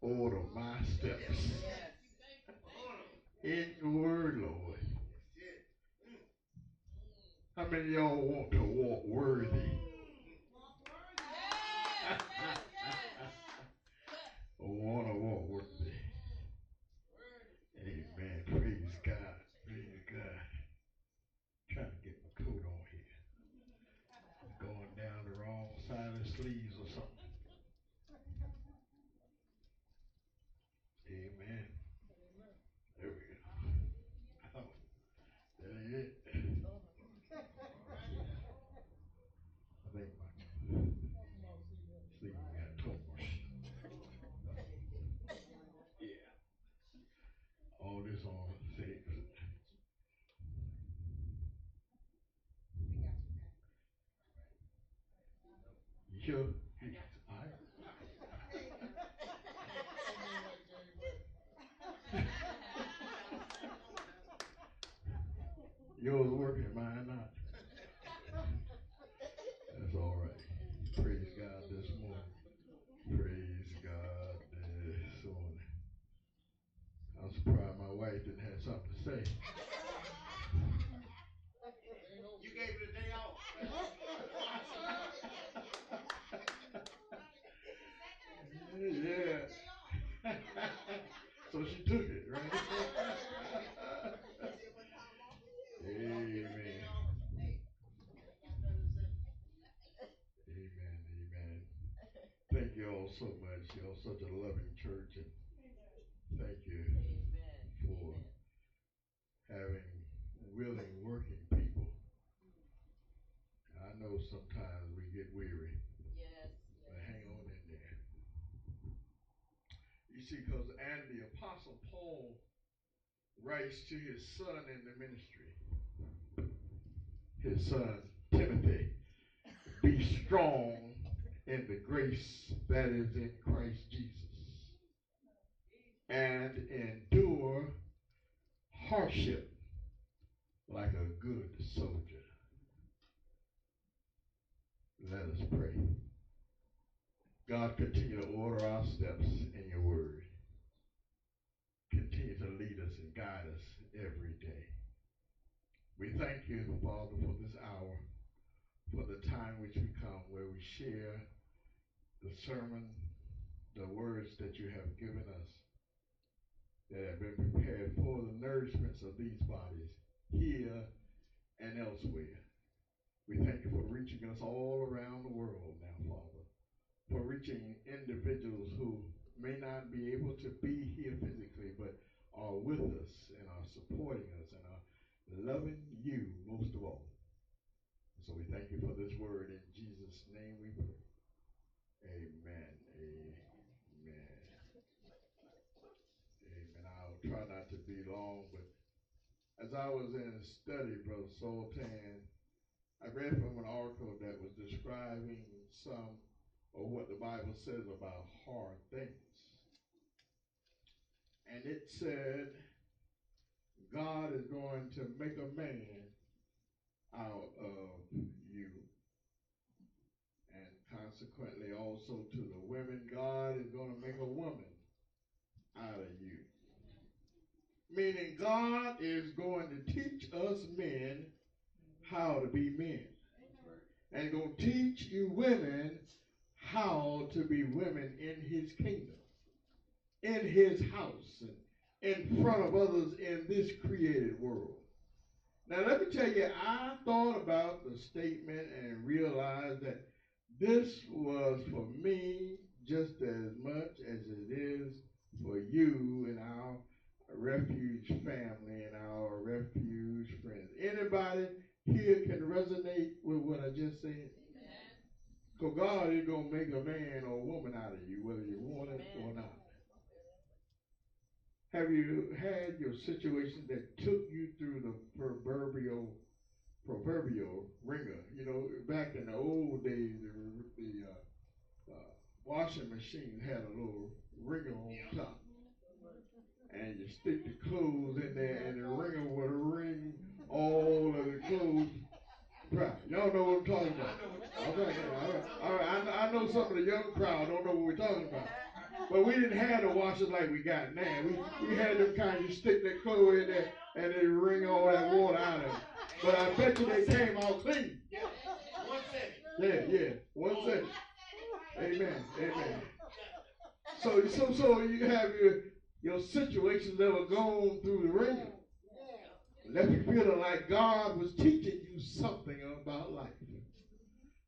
order my steps in your word, Lord. How many of y'all want to walk worthy? want to walk worthy. Amen. Praise God. Praise God. trying to get my coat on here. Going down the wrong side of the sleeves or something. Amen. There we go. Oh, that ain't it. I think my sleeve got torn. Yeah. All this on six. You sure? Yours working, mine not. That's all right. Praise God this morning. Praise God this morning. I'm surprised my wife didn't have something to say. You gave it a day off. yeah. so she took it, right? Amen. Amen. Amen. Thank you all so much. You're such a loving church, and thank you for having willing working people. I know sometimes we get weary. Yes. But hang on in there. You see, because and the apostle Paul writes to his son in the ministry his son Timothy, be strong in the grace that is in Christ Jesus and endure hardship like a good soldier. Let us pray. God, continue to order our steps in your word. Continue to lead us and guide us every day. We thank you, Father, for this hour, for the time which we come where we share the sermon, the words that you have given us that have been prepared for the nourishments of these bodies here and elsewhere. We thank you for reaching us all around the world now, Father, for reaching individuals who may not be able to be here physically, but are with us and are supporting us and are loving you most of all. So we thank you for this word. In Jesus' name we pray. Amen. Amen. Amen. I'll try not to be long, but as I was in study, Brother Sultan, I read from an article that was describing some of what the Bible says about hard things. And it said God is going to make a man out of you. And consequently, also to the women, God is going to make a woman out of you. Meaning, God is going to teach us men how to be men. And going to teach you women how to be women in his kingdom, in his house, in front of others in this created world. Now, let me tell you, I thought about the statement and realized that this was for me just as much as it is for you and our refuge family and our refuge friends. Anybody here can resonate with what I just said? Because God is going to make a man or a woman out of you, whether you want it Amen. or not. Have you had your situation that took you through the proverbial proverbial wringer? You know, back in the old days, the, the uh, uh, washing machine had a little wringer on top. And you stick the clothes in there, and the wringer would wring all of the clothes dry. Y'all know what I'm talking about. All right, all right, all right. I, I know some of the young crowd don't know what we're talking about. But we didn't have the washers like we got now. We, we had them kind you stick that clothes in there and they wring all that water out of it. But I bet you they came out clean. One second. Yeah, yeah. One second. Amen. Amen. So so so you have your your situations that were going through the wringer. Left you feeling like God was teaching you something about life.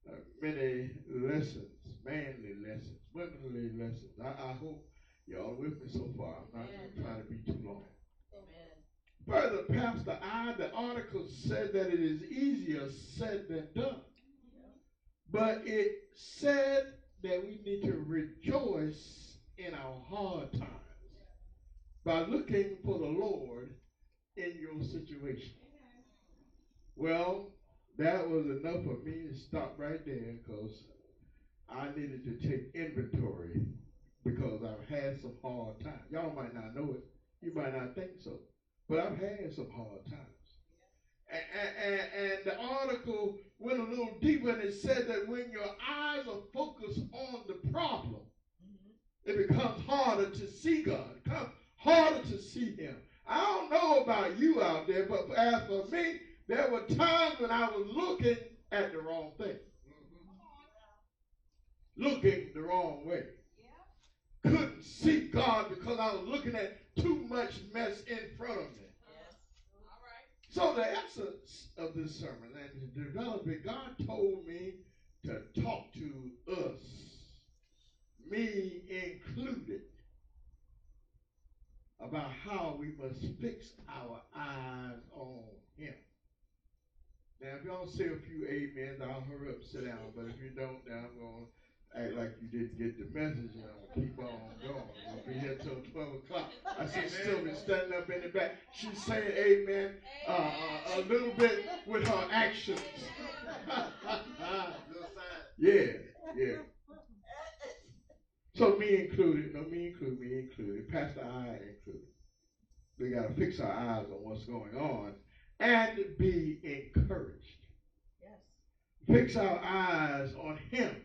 Uh, many lessons, manly lessons, womanly lessons. I, I hope y'all with me so far. I'm not going to try to be too long. Further, Pastor I, the article said that it is easier said than done. But it said that we need to rejoice in our hard times by looking for the Lord in your situation. Well, that was enough for me to stop right there because I needed to take inventory because I've had some hard times. Y'all might not know it. You might not think so. But I've had some hard times. And, and, and, the article went a little deeper and it said that when your eyes are focused on the problem, it becomes harder to see God. It becomes harder to see Him. I don't know about you out there, but as for me, there were times when I was looking at the wrong thing. Looking the wrong way. Couldn't see God because I was looking at too much mess in front of me. So the essence of this sermon and to develop it, God told me to talk to us, me included, about how we must fix our eyes on Him. Now, if y'all say a few amens, I'll hurry up and sit down. But if you don't, then I'm going to act like you didn't get the message and I'm going to keep on going. We'll be here till 12 o'clock. I see Sylvia standing up in the back. She's saying amen uh, a little bit with her actions. yeah, yeah. So me included, no, me included, me included, Pastor I included. We got to fix our eyes on what's going on and be encouraged. Yes. Fix our eyes on Him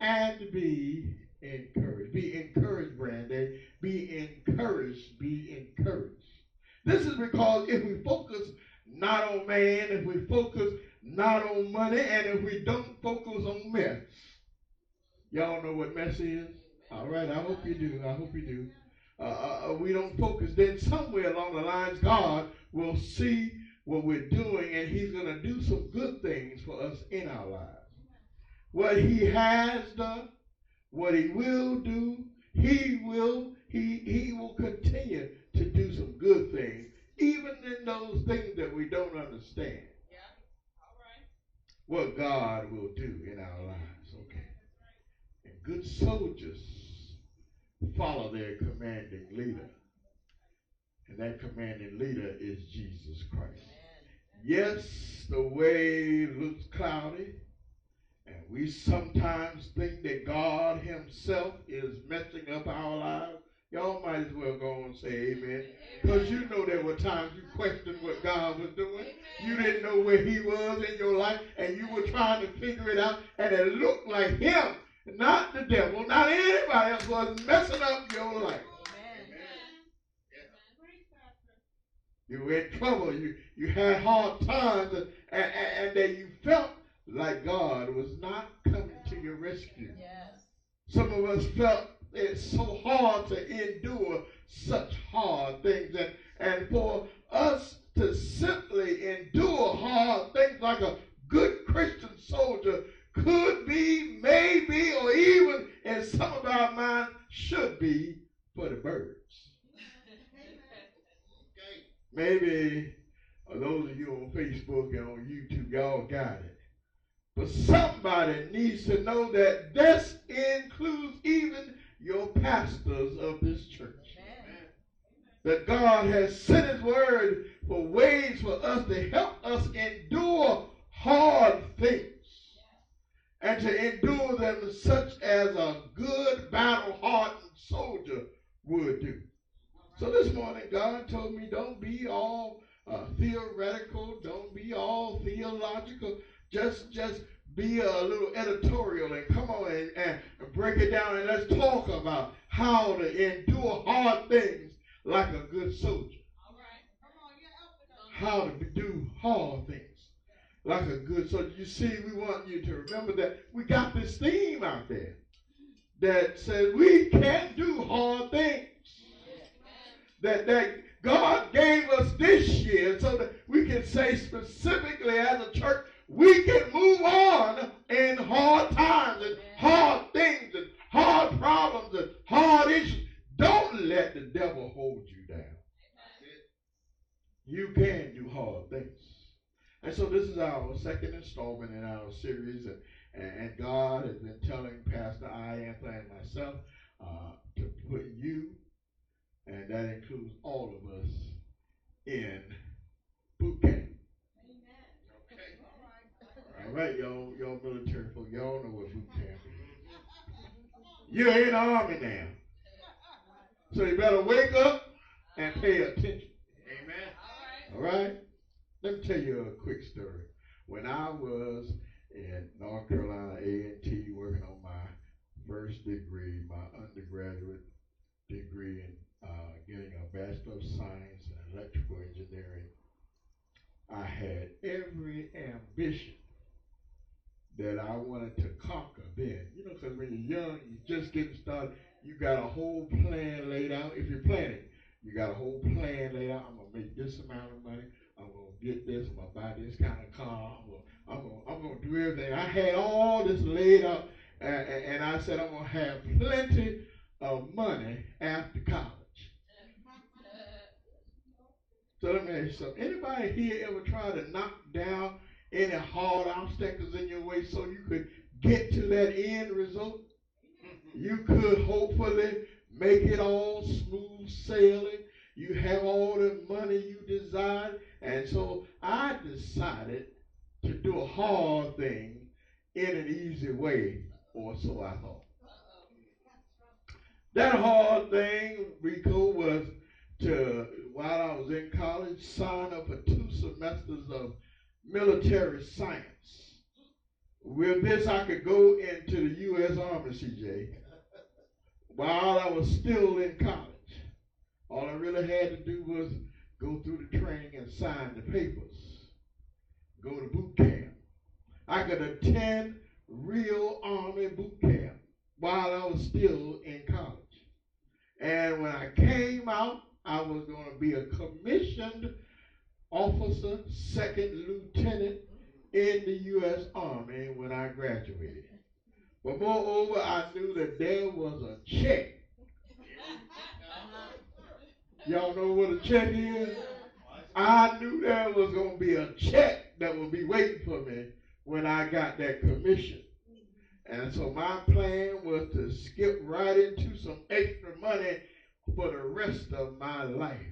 and be encouraged. Be encouraged, Brandy. Be encouraged. Be encouraged. This is because if we focus not on man, if we focus not on money, and if we don't focus on mess, y'all know what mess is? All right, I hope you do. I hope you do. Uh, uh, uh, we don't focus. Then somewhere along the lines, God will see what we're doing, and He's going to do some good things for us in our lives. What He has done, what He will do, He will He He will continue to do some good things, even in those things that we don't understand. Yeah. All right. What God will do in our lives. Okay. And good soldiers follow their commanding leader. And that commanding leader is Jesus Christ. Yes, the way looks cloudy, and we sometimes think that God Himself is messing up our lives. Y'all might as well go and say amen. Because you know there were times you questioned what God was doing. You didn't know where He was in your life, and you were trying to figure it out, and it looked like Him not the devil, not anybody else was messing up your life. You were in trouble. You, you had hard times, and, and, and that you felt like God was not coming to your rescue. Yes. Some of us felt it's so hard to endure such hard things. And, and for us to simply endure hard things like a good Christian soldier could be, maybe, or even in some of our minds should be for the birds. Maybe uh, those of you on Facebook and on YouTube, y'all got it. But somebody needs to know that this includes even your pastors of this church. That God has sent His word for ways for us to help us endure hard things and to endure them such as a good battle-hardened soldier would do. So this morning, God told me, don't be all uh, theoretical, don't be all theological, just just be a little editorial and come on and, and break it down and let's talk about how to endure hard things like a good soldier. How to do hard things like a good soldier. You see, we want you to remember that we got this theme out there that says we can't do hard things. That that God gave us this year so that we can say specifically as a church, we can move on in hard times and hard things and hard problems and hard issues. Don't let the devil hold you down. You can do hard things. And so this is our second installment in our series, and, and God has been telling Pastor I, and myself uh, to put you, and that includes all of us, in boot camp. All right, y'all, y'all military folk, y'all know what boot camp is. You're in the army now. So you better wake up and pay attention. Amen. All right? Let me tell you a quick story. When I was in North Carolina A&T working on my first degree, my undergraduate degree in uh, getting a Bachelor of Science in Electrical Engineering, I had every ambition that I wanted to conquer then. You know, because when you're young, you're just getting started, you got a whole plan laid out. If you're planning, you got a whole plan laid out. I'm going to make this amount of money. I'm going to get this. I'm going to buy this kind of car. I'm going I'm gonna, I'm gonna do everything. I had all this laid out, and, and I said I'm going to have plenty of money after college. So let me ask you something. Anybody here ever try to knock down any hard obstacles in your way so you could get to that end result? You could hopefully make it all smooth sailing. You have all the money you desire. And so I decided to do a hard thing in an easy way, or so I thought. That hard thing, Rico, was to, while I was in college, sign up for two semesters of military science. With this, I could go into the U.S. Army, CJ, while I was still in college. All I really had to do was go through the training and sign the papers, go to boot camp. I could attend real Army boot camp while I was still in college. And when I came out, I was going to be a commissioned officer, second lieutenant in the U.S. Army when I graduated. But moreover, I knew that there was a check. Y'all know what a check is? I knew there was going to be a check that would be waiting for me when I got that commission. And so my plan was to skip right into some extra money for the rest of my life.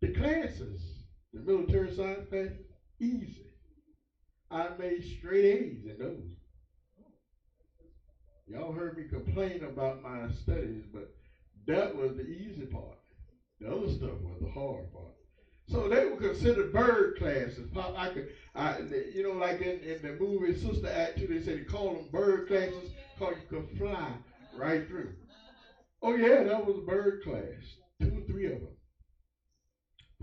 the classes, the military science classes, easy. I made straight A's in those. Y'all heard me complain about my studies, but that was the easy part. The other stuff was the hard part. So they were considered bird classes. Pop, I could, I, you know, like in, in the movie Sister Act 2, they said they call them bird classes because you could fly right through. Oh yeah, that was a bird class, two or three of them.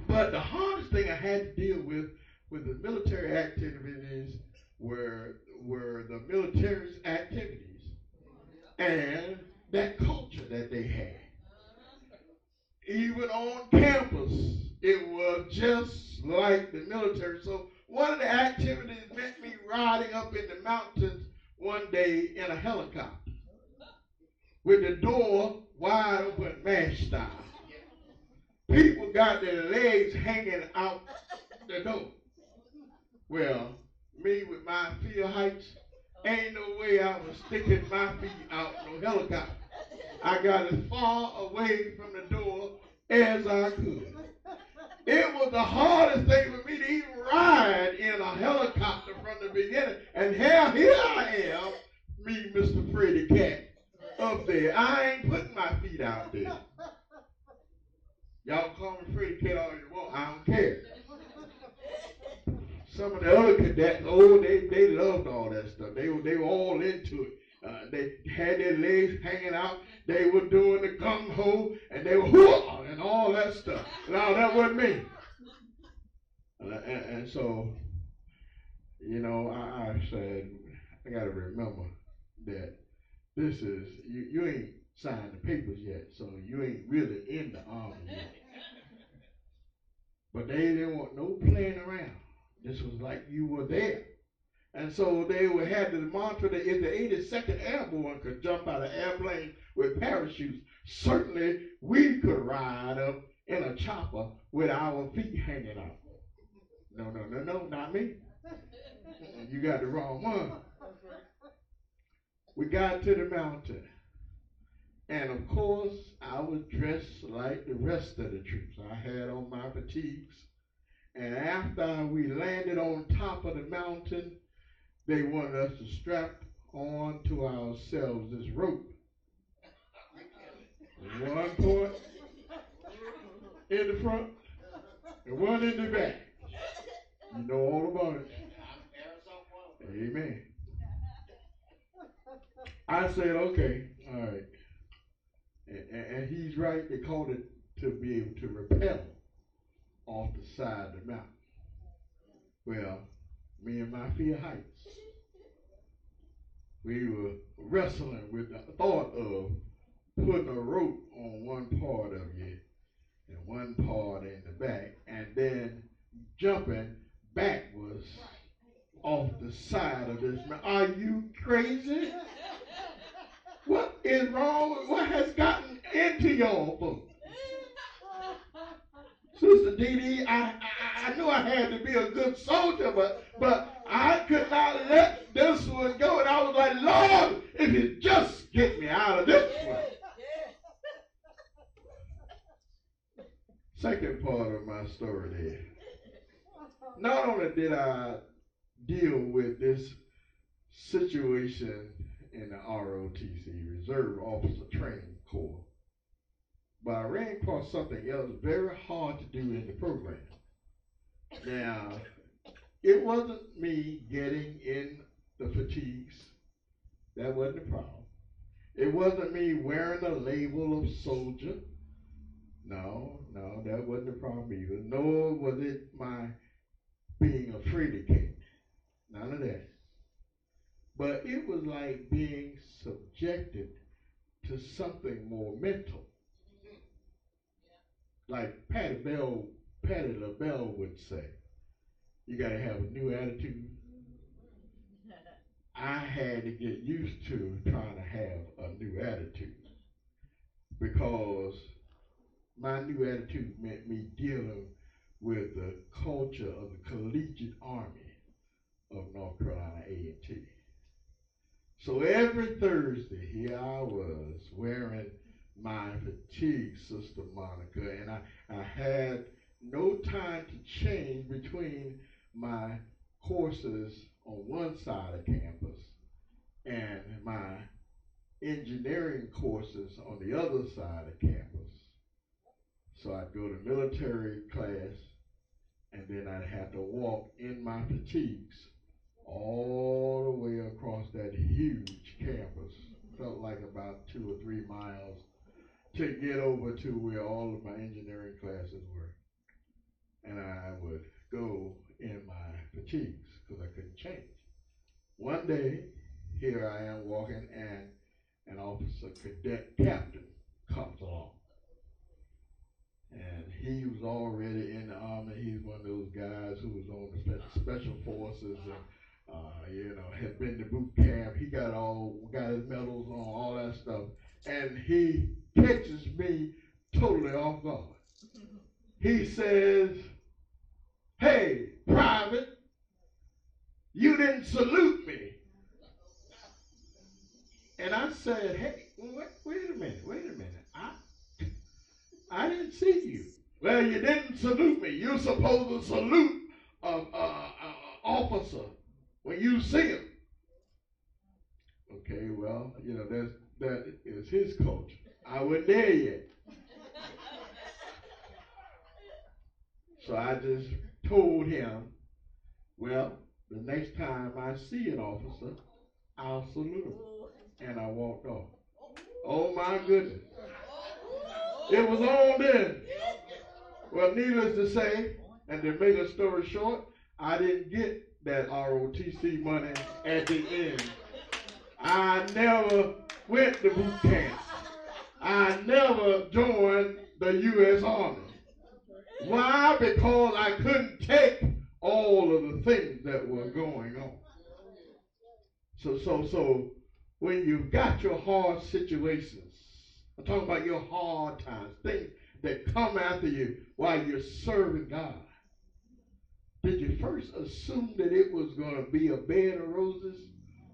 But the hardest thing I had to deal with with the military activities were were the military's activities and that culture that they had. Even on campus, it was just like the military. So one of the activities meant me riding up in the mountains one day in a helicopter with the door wide open, mash style. People got their legs hanging out the door. Well, me with my fear heights, ain't no way I was sticking my feet out no helicopter. I got as far away from the door as I could. It was the hardest thing for me to even ride in a helicopter from the beginning. And here, here I am, me, Mr. Fraidy Cat, up there. I ain't putting my feet out there. Y'all call me Fraidy Cat all you want. I don't care. some of the other cadets, oh, they they loved all that stuff. They they were all into it. Uh, they had their legs hanging out. They were doing the gung ho, and they were whoa, and all that stuff. Now that wasn't me. Uh, and, and, so, you know, I, I said I got to remember that this is you. You ain't signed the papers yet, so you ain't really in the army yet. But they didn't want no playing around. This was like you were there. And so they would have the mantra that if the 82nd Airborne could jump out of airplane with parachutes, certainly we could ride up in a chopper with our feet hanging out. No, no, no, no, not me. You got the wrong one. We got to the mountain. And of course, I was dressed like the rest of the troops. I had on my fatigues. And after we landed on top of the mountain, they wanted us to strap on to ourselves this rope. One point in the front and one in the back. You know all about it. Amen. I said, okay, all right. And, and he's right. They called it to be able to rappel off the side of the mountain. Well, me and my fear heights, we were wrestling with the thought of putting a rope on one part of you and one part in the back, and then jumping backwards off the side of this mountain. Are you crazy? What is wrong? What has gotten into y'all? Sister Dee Dee, I, I, I knew I had to be a good soldier, but but I could not let this one go. And I was like, Lord, if you just get me out of this one. Second part of my story there. Not only did I deal with this situation in the ROTC, Reserve Officer Training Corps, but I ran across something else very hard to do in the program. Now, it wasn't me getting in the fatigues. That wasn't the problem. It wasn't me wearing a label of soldier. No, no, that wasn't the problem either. Nor was it my being a of cat. None of that. But it was like being subjected to something more mental like Patty Bell, Patti LaBelle would say, you got to have a new attitude. I had to get used to trying to have a new attitude because my new attitude meant me dealing with the culture of the collegiate army of North Carolina A&T. So every Thursday, here I was wearing my fatigue, Sister Monica, and I, I had no time to change between my courses on one side of campus and my engineering courses on the other side of campus. So I'd go to military class and then I'd have to walk in my fatigues all the way across that huge campus. Felt like about two or three miles to get over to where all of my engineering classes were. And I would go in my fatigues because I couldn't change. One day, here I am walking, and an officer cadet captain comes along. And he was already in the army. He's one of those guys who was on the special forces and, uh, you know, had been to boot camp. He got all, got his medals on, all that stuff. And he catches me totally off guard. He says, Hey, private, you didn't salute me. And I said, Hey, wait, wait a minute, wait a minute. I, I didn't see you. Well, you didn't salute me. You're supposed to salute an officer when you see him. Okay, well, you know, that's, that is his culture. I wasn't there yet. So I just told him Well, the next time I see an officer, I'll salute him. And I walked off. Oh my goodness. It was on then. Well, needless to say, and to make a story short, I didn't get that ROTC money at the end. I never went to boot camp. I never joined the U.S. Army. Why? Because I couldn't take all of the things that were going on. So, so, so, when you've got your hard situations, I'm talking about your hard times, things that come after you while you're serving God. Did you first assume that it was going to be a bed of roses?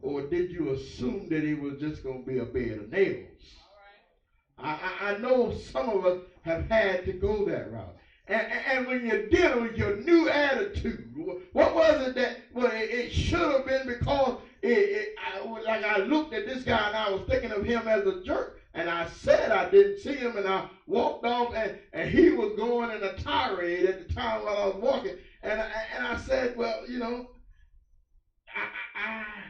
Or did you assume that it was just going to be a bed of nails? I, I, I know some of us have had to go that route. And, and, when you're dealing with your new attitude, what was it that well, it, it should have been because it, it I, like I looked at this guy and I was thinking of him as a jerk. And I said I didn't see him and I walked off and, and he was going in a tirade at the time while I was walking. And I, and I said, well, you know, I, I, I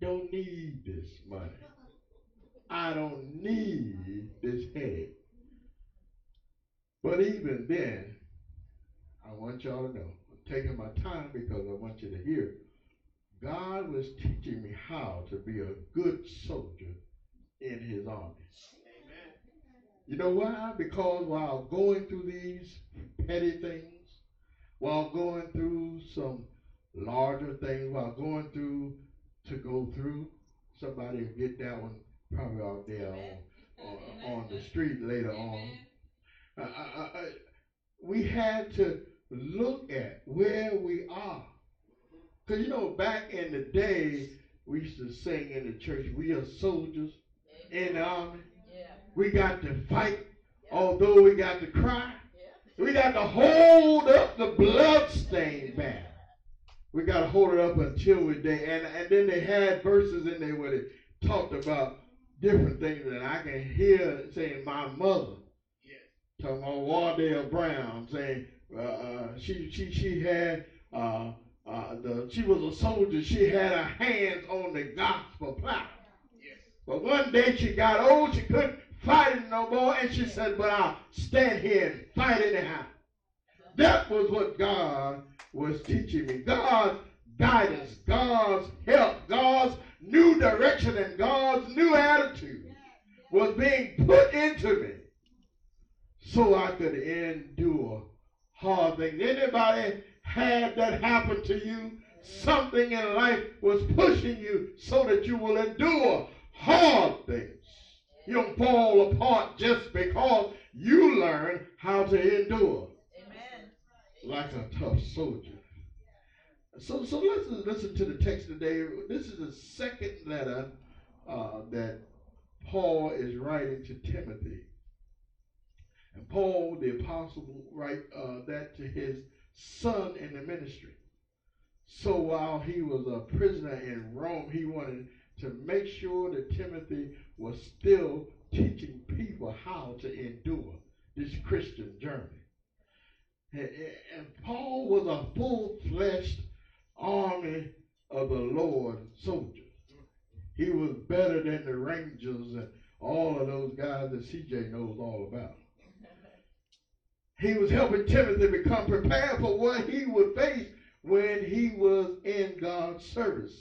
don't need this money. I don't need this headache. But even then, I want y'all to know, I'm taking my time because I want you to hear. God was teaching me how to be a good soldier in his army. Amen. You know why? Because while going through these petty things, while going through some larger things, while going through to go through, somebody will get that one probably out there on, on, uh, on the street later on. Uh, I, I, we had to look at where we are. Because, you know, back in the day, we used to sing in the church, we are soldiers in the army. We got to fight, although we got to cry. We got to hold up the bloodstained banner. We got to hold it up until we day. And, and then they had verses in there where they talked about different things that I can hear saying my mother. Yes. Talking about Wardell Brown saying uh, uh, she she she had uh, uh, the she was a soldier. She had her hands on the gospel plow. Yes. But one day she got old. She couldn't fighting no more. And she said, but I'll stand here and fight anyhow. That was what God was teaching me. God's guidance, God's help, God's new direction, and God's new attitude was being put into me so I could endure hard things. Anybody had that happen to you? Something in life was pushing you so that you will endure hard things. You don't fall apart just because you learn how to endure. Amen. Like a tough soldier. So, so let's listen to the text today. This is the second letter uh, that Paul is writing to Timothy. And Paul, the apostle, write uh, that to his son in the ministry. So while he was a prisoner in Rome, he wanted to make sure that Timothy was still teaching people how to endure this Christian journey. And Paul was a full-fleshed army of the Lord soldier. He was better than the Rangers and all of those guys that CJ knows all about. He was helping Timothy become prepared for what he would face when he was in God's service.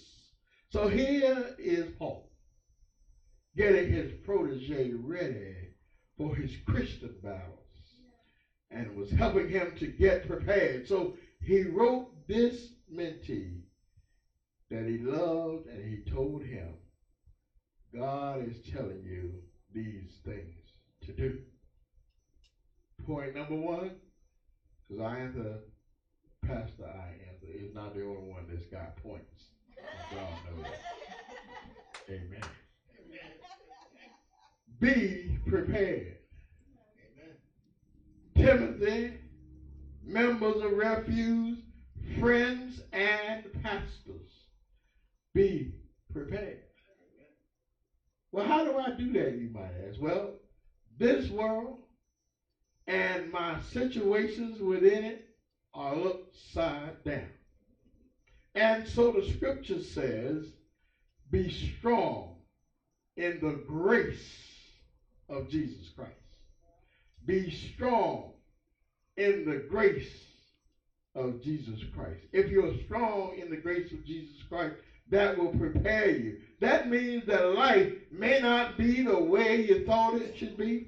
So here is Paul getting his protege ready for his Christian battles and was helping him to get prepared. So he wrote this mentee that he loved and he told him, God is telling you these things to do. Point number one, because I am the pastor, I am the, is not the only one that's got points. God knows. Amen. Be prepared. Amen. Timothy, members of refuge, friends, and pastors, be prepared. Well, how do I do that, you might ask? Well, this world and my situations within it are upside down. And so the scripture says, be strong in the grace of Jesus Christ. Be strong in the grace of Jesus Christ. If you're strong in the grace of Jesus Christ, that will prepare you. That means that life may not be the way you thought it should be,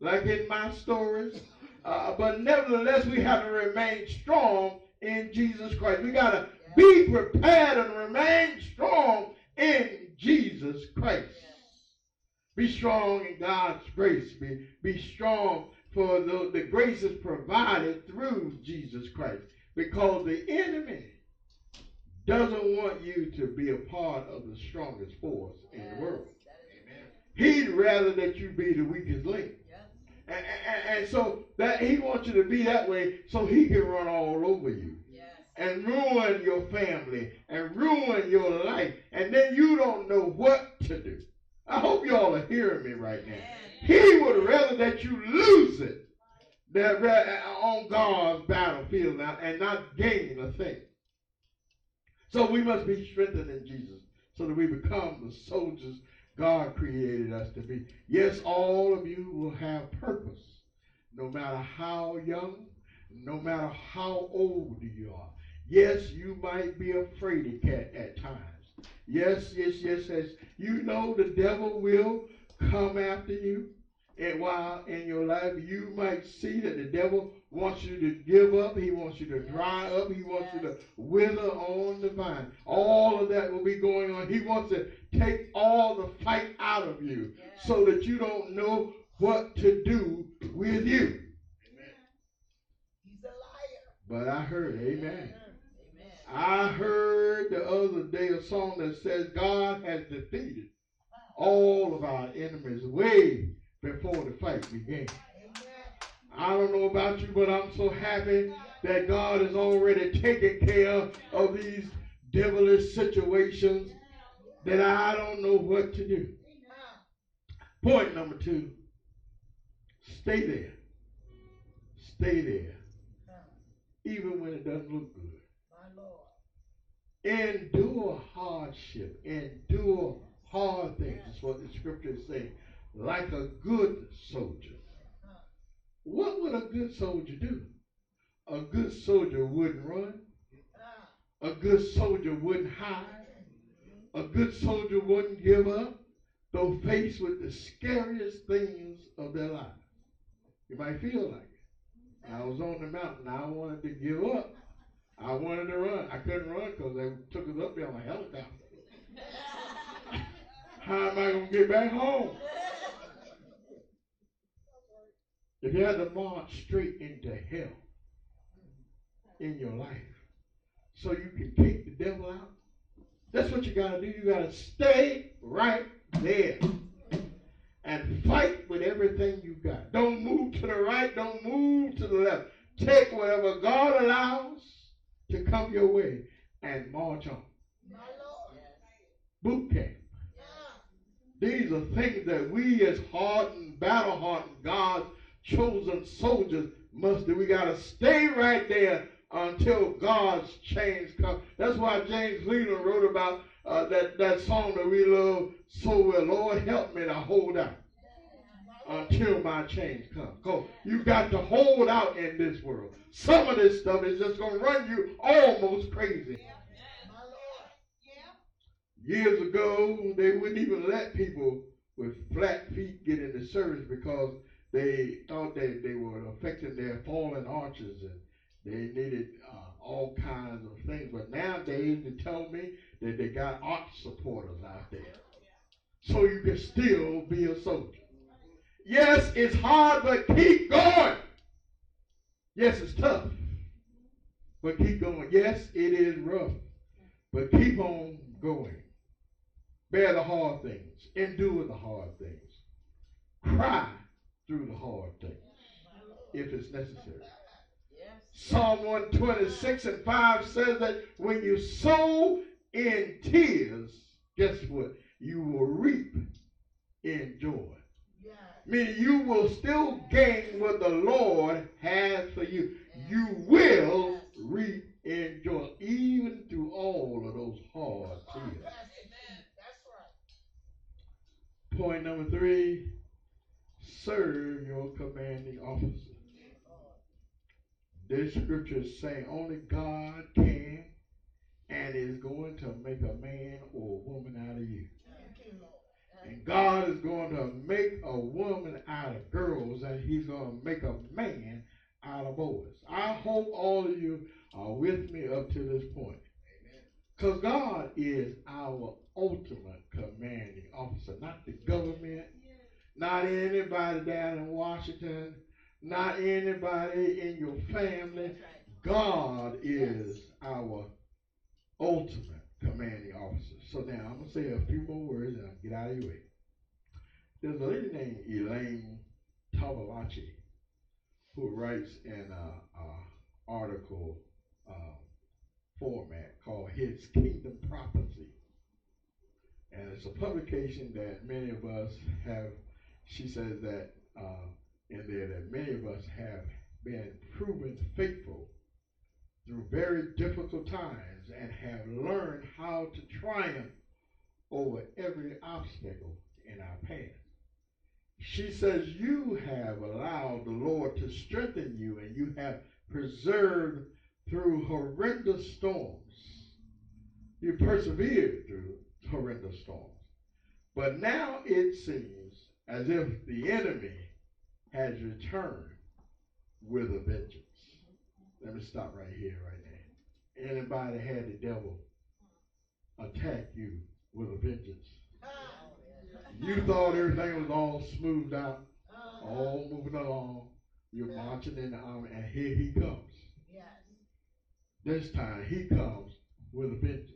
like in my stories. Uh, but nevertheless, we have to remain strong in Jesus Christ. We got to be prepared and remain strong in Jesus Christ. Be strong in God's grace. Be, be strong for the, the grace is provided through Jesus Christ. Because the enemy doesn't want you to be a part of the strongest force in the world. He'd rather that you be the weakest link. And, and, and, so that he wants you to be that way so he can run all over you and ruin your family and ruin your life. And then you don't know what to do. I hope y'all are hearing me right now. He would rather that you lose it than uh, on God's battlefield now and not gain a thing. So we must be strengthened in Jesus so that we become the soldiers God created us to be. Yes, all of you will have purpose, no matter how young, no matter how old you are. Yes, you might be afraid fraidy cat at times. Yes, yes, yes, yes. You know the devil will come after you. And while in your life you might see that the devil wants you to give up, he wants you to dry up, he wants you to wither on the vine. All of that will be going on. He wants to take all the fight out of you so that you don't know what to do with you. Amen. He's a liar. But I heard, amen. I heard the other day a song that says God has defeated all of our enemies way before the fight began. I don't know about you, but I'm so happy that God has already taken care of these devilish situations that I don't know what to do. Point number two stay there. Stay there. Even when it doesn't look good. Endure hardship. Endure hard things. That's what the scriptures say. Like a good soldier. What would a good soldier do? A good soldier wouldn't run. A good soldier wouldn't hide. A good soldier wouldn't give up, though faced with the scariest things of their life. You might feel like it. I was on the mountain. I wanted to give up. I wanted to run. I couldn't run because they took us up there on a helicopter. How am I going to get back home? If you had to march straight into hell in your life so you can kick the devil out, that's what you got to do. You got to stay right there and fight with everything you got. Don't move to the right, don't move to the left. Take whatever God allows to come your way and march on. Boot camp. These are things that we as hardened, battle hardened, God's chosen soldiers must do. We got to stay right there until God's change comes. That's why James Cleveland wrote about uh, that, that song that we love so well. Lord, help me to hold out until my change comes. Because you got to hold out in this world. Some of this stuff is just going to run you almost crazy. Years ago, they wouldn't even let people with flat feet get into service because they thought that they were affecting their fallen arches and they needed uh, all kinds of things. But nowadays, they even tell me that they got arch supporters out there. So you can still be a soldier. Yes, it's hard, but keep going. Yes, it's tough, but keep going. Yes, it is rough, but keep on going. Bear the hard things, endure the hard things, cry through the hard things if it's necessary. Psalm 126 and 5 says that when you sow in tears, guess what? You will reap in joy meaning you will still gain what the Lord has for you. You will reap in joy, even through all of those hard tears. Point number three serve your commanding officer. This scripture is saying only God can and is going to make a man or a woman out of you. God is going to make a woman out of girls, and He's going to make a man out of boys. I hope all of you are with me up to this point. Because God is our ultimate commanding officer, not the government, not anybody down in Washington, not anybody in your family. God is our ultimate commanding officer. So now I'm going to say a few more words and I'll get out of your way. There's a lady named Elaine Tavolacci who writes in an article uh, format called His Kingdom Prophecy. And it's a publication that many of us have, she says that uh, in there that many of us have been proven faithful through very difficult times and have learned how to triumph over every obstacle in our path. She says, You have allowed the Lord to strengthen you and you have preserved through horrendous storms. You persevered through horrendous storms. But now it seems as if the enemy has returned with a vengeance. Let me stop right here, right now. Anybody had the devil attack you with a vengeance? You thought everything was all smoothed out, all moving along. You're marching in the army, and here he comes. Yes. This time he comes with a vengeance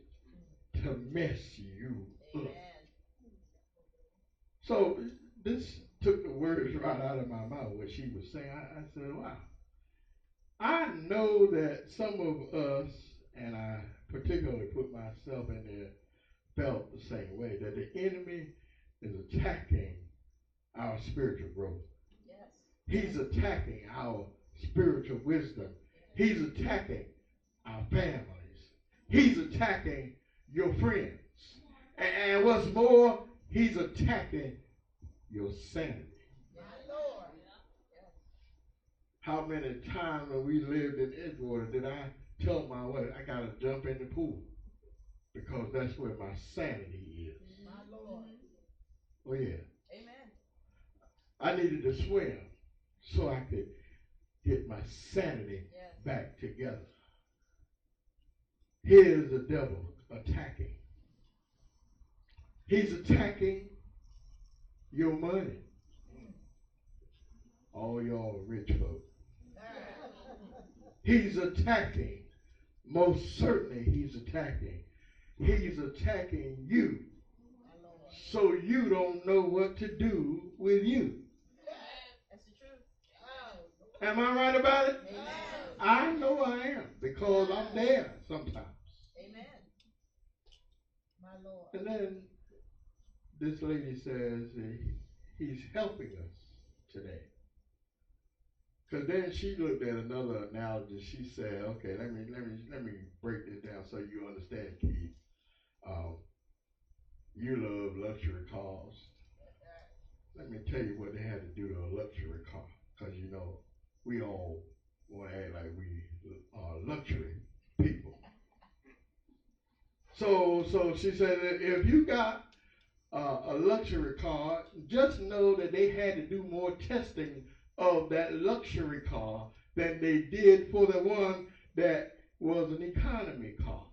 to mess you up. So this took the words right out of my mouth, what she was saying. I, I said, wow. I know that some of us, and I particularly put myself in there, felt the same way, that the enemy is attacking our spiritual growth. Yes. He's attacking our spiritual wisdom. He's attacking our families. He's attacking your friends. And, and what's more, he's attacking your sanity. How many times when we lived in Edgewater did I tell my wife I gotta jump in the pool because that's where my sanity is. Oh yeah. Amen. I needed to swim so I could get my sanity yes. back together. Here's the devil attacking. He's attacking your money. Mm. All y'all rich folk. He's attacking. Most certainly he's attacking. He's attacking you. So you don't know what to do with you. That's the truth. Am I right about it? Amen. I know I am because I'm there sometimes. Amen. My Lord. And then this lady says he's helping us today. Because then she looked at another analogy. She said, "Okay, let me let me let me break this down so you understand, Keith. Um, you love luxury cars. Let me tell you what they had to do to a luxury car, because you know we all want to act like we are luxury people. So, so she said, if you got uh, a luxury car, just know that they had to do more testing of that luxury car than they did for the one that was an economy car.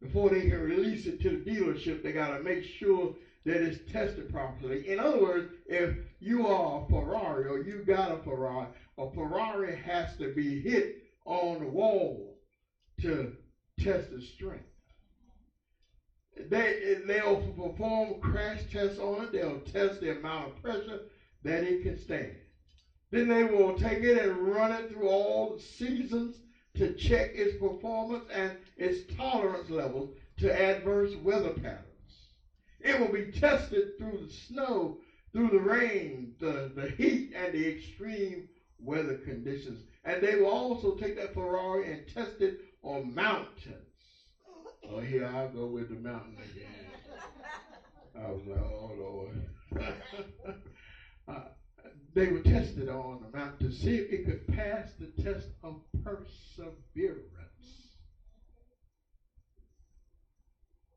Before they can release it to the dealership, they got to make sure that it's tested properly. In other words, if you are a Ferrari or you got a Ferrari, a Ferrari has to be hit on the wall to test its strength. They, they'll perform crash tests on it. They'll test the amount of pressure that it can stand. Then they will take it and run it through all the seasons to check its performance and its tolerance levels to adverse weather patterns. It will be tested through the snow, through the rain, the, the heat, and the extreme weather conditions. And they will also take that Ferrari and test it on mountains. Oh, here I go with the mountain again. I was like, oh, Lord. they were tested on the mount to see if it could pass the test of perseverance.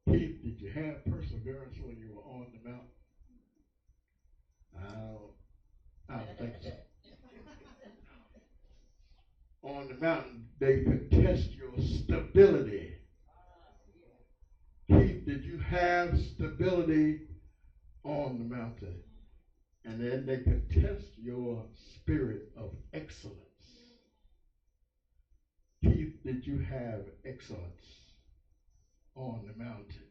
Keith, did you have perseverance when you were on the mount? I don't, I don't think so. on the mountain, they could test your stability. Keith, did you have stability on the mountain? And then they could test your spirit of excellence. Keith, did you have excellence on the mountain?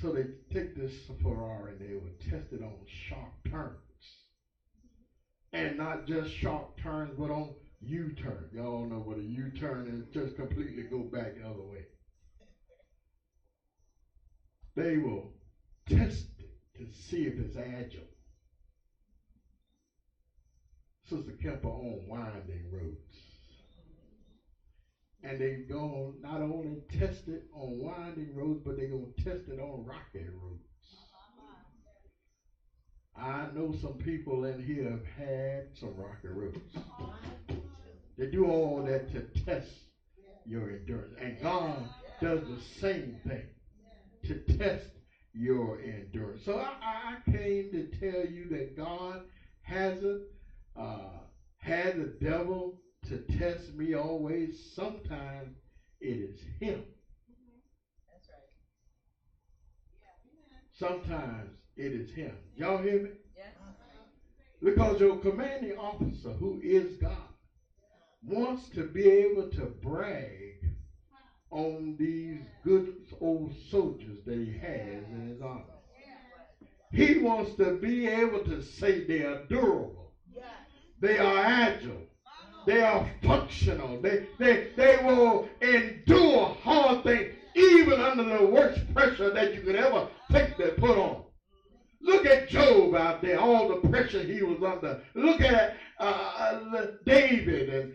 So they take this Ferrari and they would test it on sharp turns. And not just sharp turns, but on U-turn. Y'all know what a U-turn is. Just completely go back the other way. They will test to see if it's agile. Sister Kemper on winding roads. And they're going to not only test it on winding roads, but they're going to test it on rocky roads. I know some people in here have had some rocky roads. They do all that to test your endurance. And God does the same thing to test your endurance. So I, I came to tell you that God hasn't uh, had the devil to test me always. Sometimes it is him. That's right. Sometimes it is him. Y'all hear me? Yes. Because your commanding officer, who is God, wants to be able to brag on these good old soldiers that he has in his army. He wants to be able to say they are durable. They are agile. They are functional. They, they, they will endure hard things even under the worst pressure that you could ever think they put on. Look at Job out there, all the pressure he was under. Look at uh, uh, David and,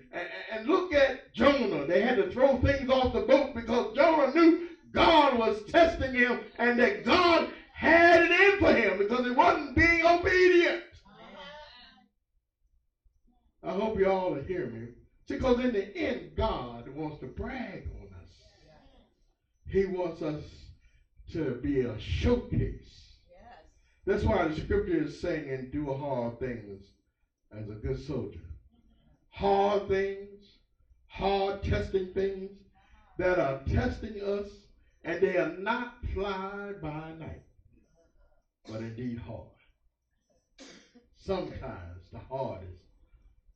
and, look at Jonah. They had to throw things off the boat because Jonah knew God was testing him and that God had it in for him because he wasn't being obedient. I hope you all are hearing me. Because in the end, God wants to brag on us. He wants us to be a showcase. That's why the scripture is saying, and do hard things as a good soldier. Hard things, hard testing things that are testing us, and they are not fly by night, but indeed hard. Sometimes the hardest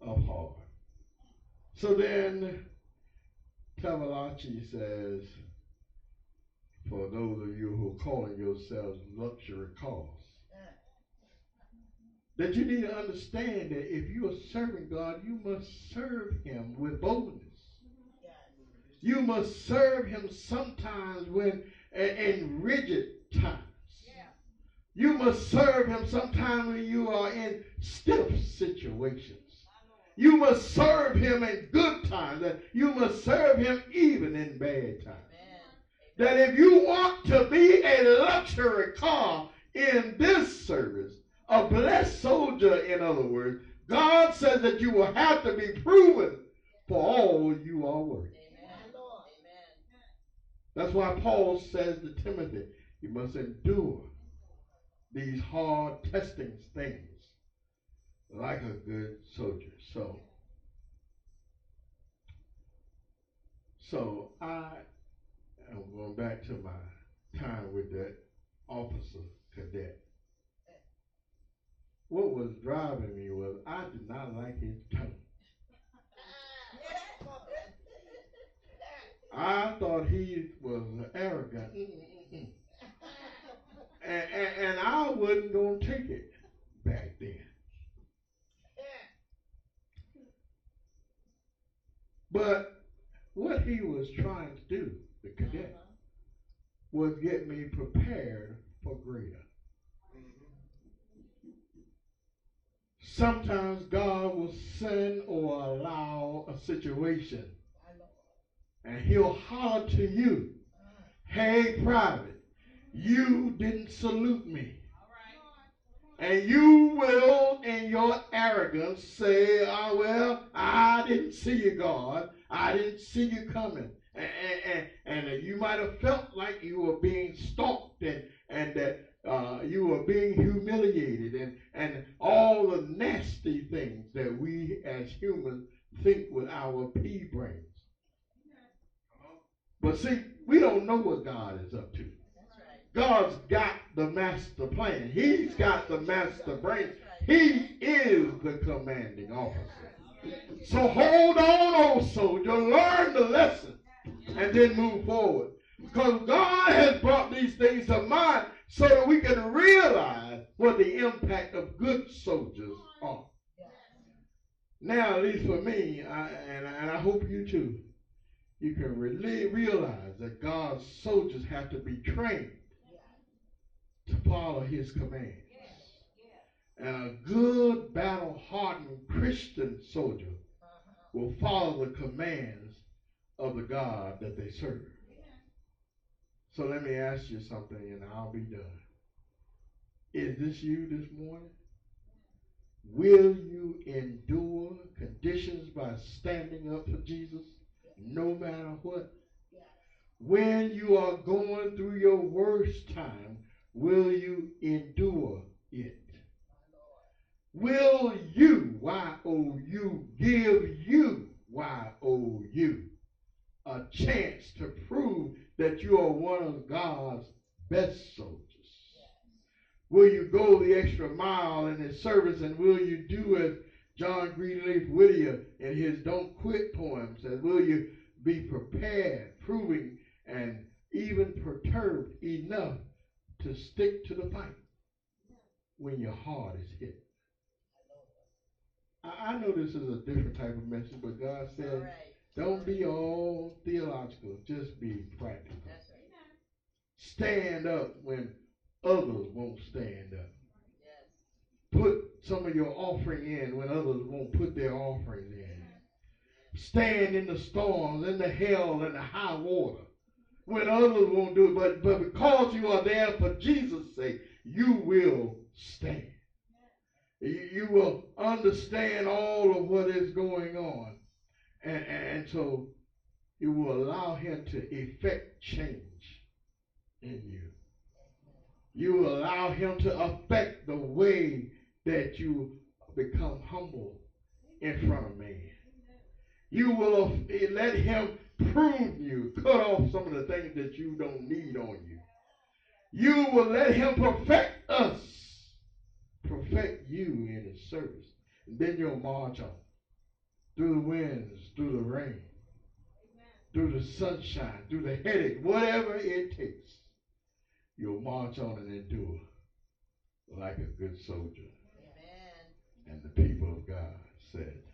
of hard. So then, Tavolacci says, for those of you who are calling yourselves luxury cars, that you need to understand that if you are serving God, you must serve Him with boldness. You must serve Him sometimes when in rigid times. You must serve Him sometimes when you are in stiff situations. You must serve Him in good times, you must serve Him even in bad times. That if you want to be a luxury car in this service, a blessed soldier, in other words, God says that you will have to be proven for all you are worth. That's why Paul says to Timothy, you must endure these hard testing things like a good soldier. So, so I am going back to my time with that officer cadet what was driving me was I did not like his tone. I thought he was arrogant. And, and, and I wasn't going to take it back then. But what he was trying to do, the cadet, uh-huh. was get me prepared for greater. Sometimes God will send or allow a situation and he'll holler to you, hey, private, you didn't salute me. And you will, in your arrogance, say, oh, well, I didn't see you, God. I didn't see you coming. And, and, and you might have felt like you were being stalked and, and that uh, you are being humiliated and, and all the nasty things that we as humans think with our pea brains. But see, we don't know what God is up to. God's got the master plan. He's got the master brain. He is the commanding officer. So hold on, old soldier. Learn the lesson and then move forward. Because God has brought these things to mind so that we can realize what the impact of good soldiers are. Now, at least for me, I, and, and I hope you too, you can really realize that God's soldiers have to be trained to follow his commands. And a good battle hardened Christian soldier will follow the commands of the God that they serve. So let me ask you something and I'll be done. Is this you this morning? Will you endure conditions by standing up for Jesus no matter what? When you are going through your worst time, will you endure it? Will you, Y-O-U, give you, Y-O-U, a chance to prove that you are one of God's best soldiers? Will you go the extra mile in his service and will you do as John Greenleaf Whittier in his Don't Quit poem says, will you be prepared, proving, and even perturbed enough to stick to the fight when your heart is hit? I, know this is a different type of message, but God said. Don't be all theological, just be practical. Right. Stand up when others won't stand up. Yes. Put some of your offering in when others won't put their offerings in. Stand in the storms, in the hell, and the high water when others won't do it. But, but because you are there for Jesus' sake, you will stand. You, you will understand all of what is going on. And, and so you will allow him to effect change in you. You will allow him to affect the way that you become humble in front of man. You will eh, let him prune you, cut off some of the things that you don't need on you. You will let him perfect us, perfect you in his service. And then you'll march on through the winds, through the rain, through the sunshine, through the headache, whatever it takes, you'll march on and endure like a good soldier. Amen. And the people of God said,